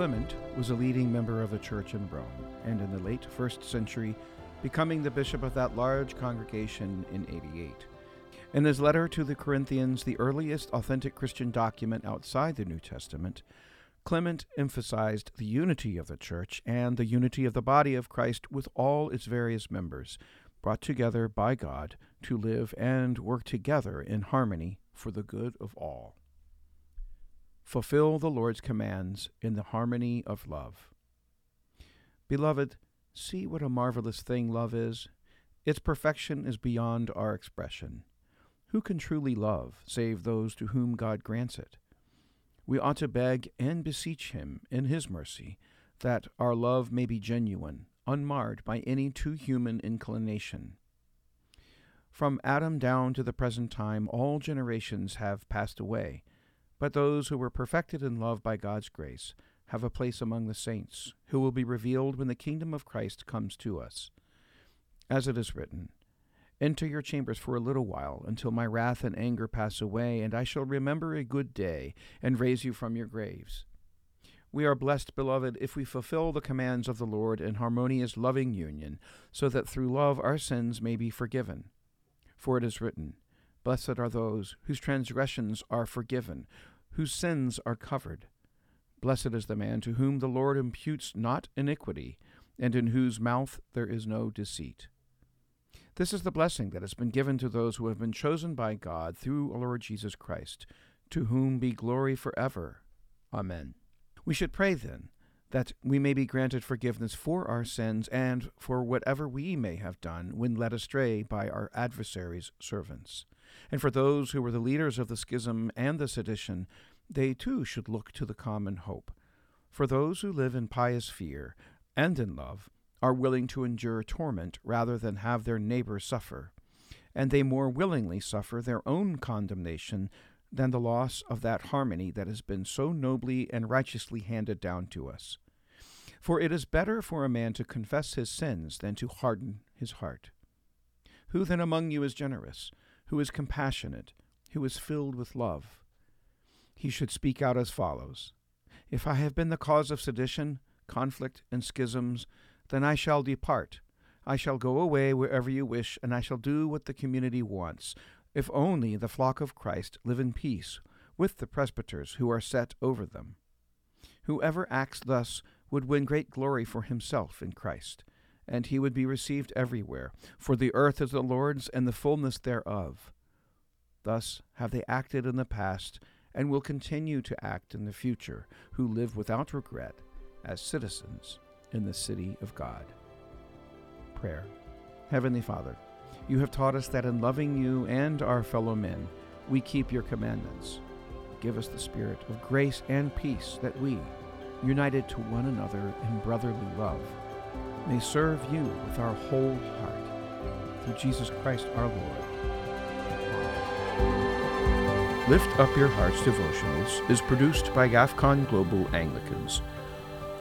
Clement was a leading member of the church in Rome, and in the late first century, becoming the bishop of that large congregation in 88. In his letter to the Corinthians, the earliest authentic Christian document outside the New Testament, Clement emphasized the unity of the church and the unity of the body of Christ with all its various members, brought together by God to live and work together in harmony for the good of all. Fulfill the Lord's commands in the harmony of love. Beloved, see what a marvelous thing love is. Its perfection is beyond our expression. Who can truly love save those to whom God grants it? We ought to beg and beseech Him in His mercy that our love may be genuine, unmarred by any too human inclination. From Adam down to the present time, all generations have passed away, but those who were perfected in love by God's grace have a place among the saints, who will be revealed when the kingdom of Christ comes to us. As it is written, Enter your chambers for a little while, until my wrath and anger pass away, and I shall remember a good day, and raise you from your graves. We are blessed, beloved, if we fulfill the commands of the Lord in harmonious, loving union, so that through love our sins may be forgiven. For it is written, Blessed are those whose transgressions are forgiven, whose sins are covered. Blessed is the man to whom the Lord imputes not iniquity, and in whose mouth there is no deceit. This is the blessing that has been given to those who have been chosen by God through our Lord Jesus Christ, to whom be glory forever. Amen. We should pray then that we may be granted forgiveness for our sins and for whatever we may have done when led astray by our adversaries' servants. And for those who were the leaders of the schism and the sedition, they too should look to the common hope. For those who live in pious fear and in love, are willing to endure torment rather than have their neighbor suffer, and they more willingly suffer their own condemnation than the loss of that harmony that has been so nobly and righteously handed down to us. For it is better for a man to confess his sins than to harden his heart. Who then among you is generous? Who is compassionate? Who is filled with love? He should speak out as follows If I have been the cause of sedition, conflict, and schisms, then I shall depart. I shall go away wherever you wish, and I shall do what the community wants, if only the flock of Christ live in peace with the presbyters who are set over them. Whoever acts thus would win great glory for himself in Christ, and he would be received everywhere, for the earth is the Lord's and the fullness thereof. Thus have they acted in the past, and will continue to act in the future, who live without regret as citizens in the city of God. Prayer Heavenly Father, you have taught us that in loving you and our fellow men, we keep your commandments. Give us the spirit of grace and peace that we, united to one another in brotherly love, may serve you with our whole heart. Through Jesus Christ our Lord. Lift Up Your Hearts devotionals is produced by GAFCON Global Anglicans.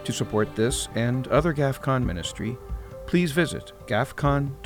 To support this and other GAFCON ministry, please visit gafcon.org.